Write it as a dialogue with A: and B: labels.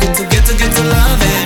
A: Get to get to get to love it.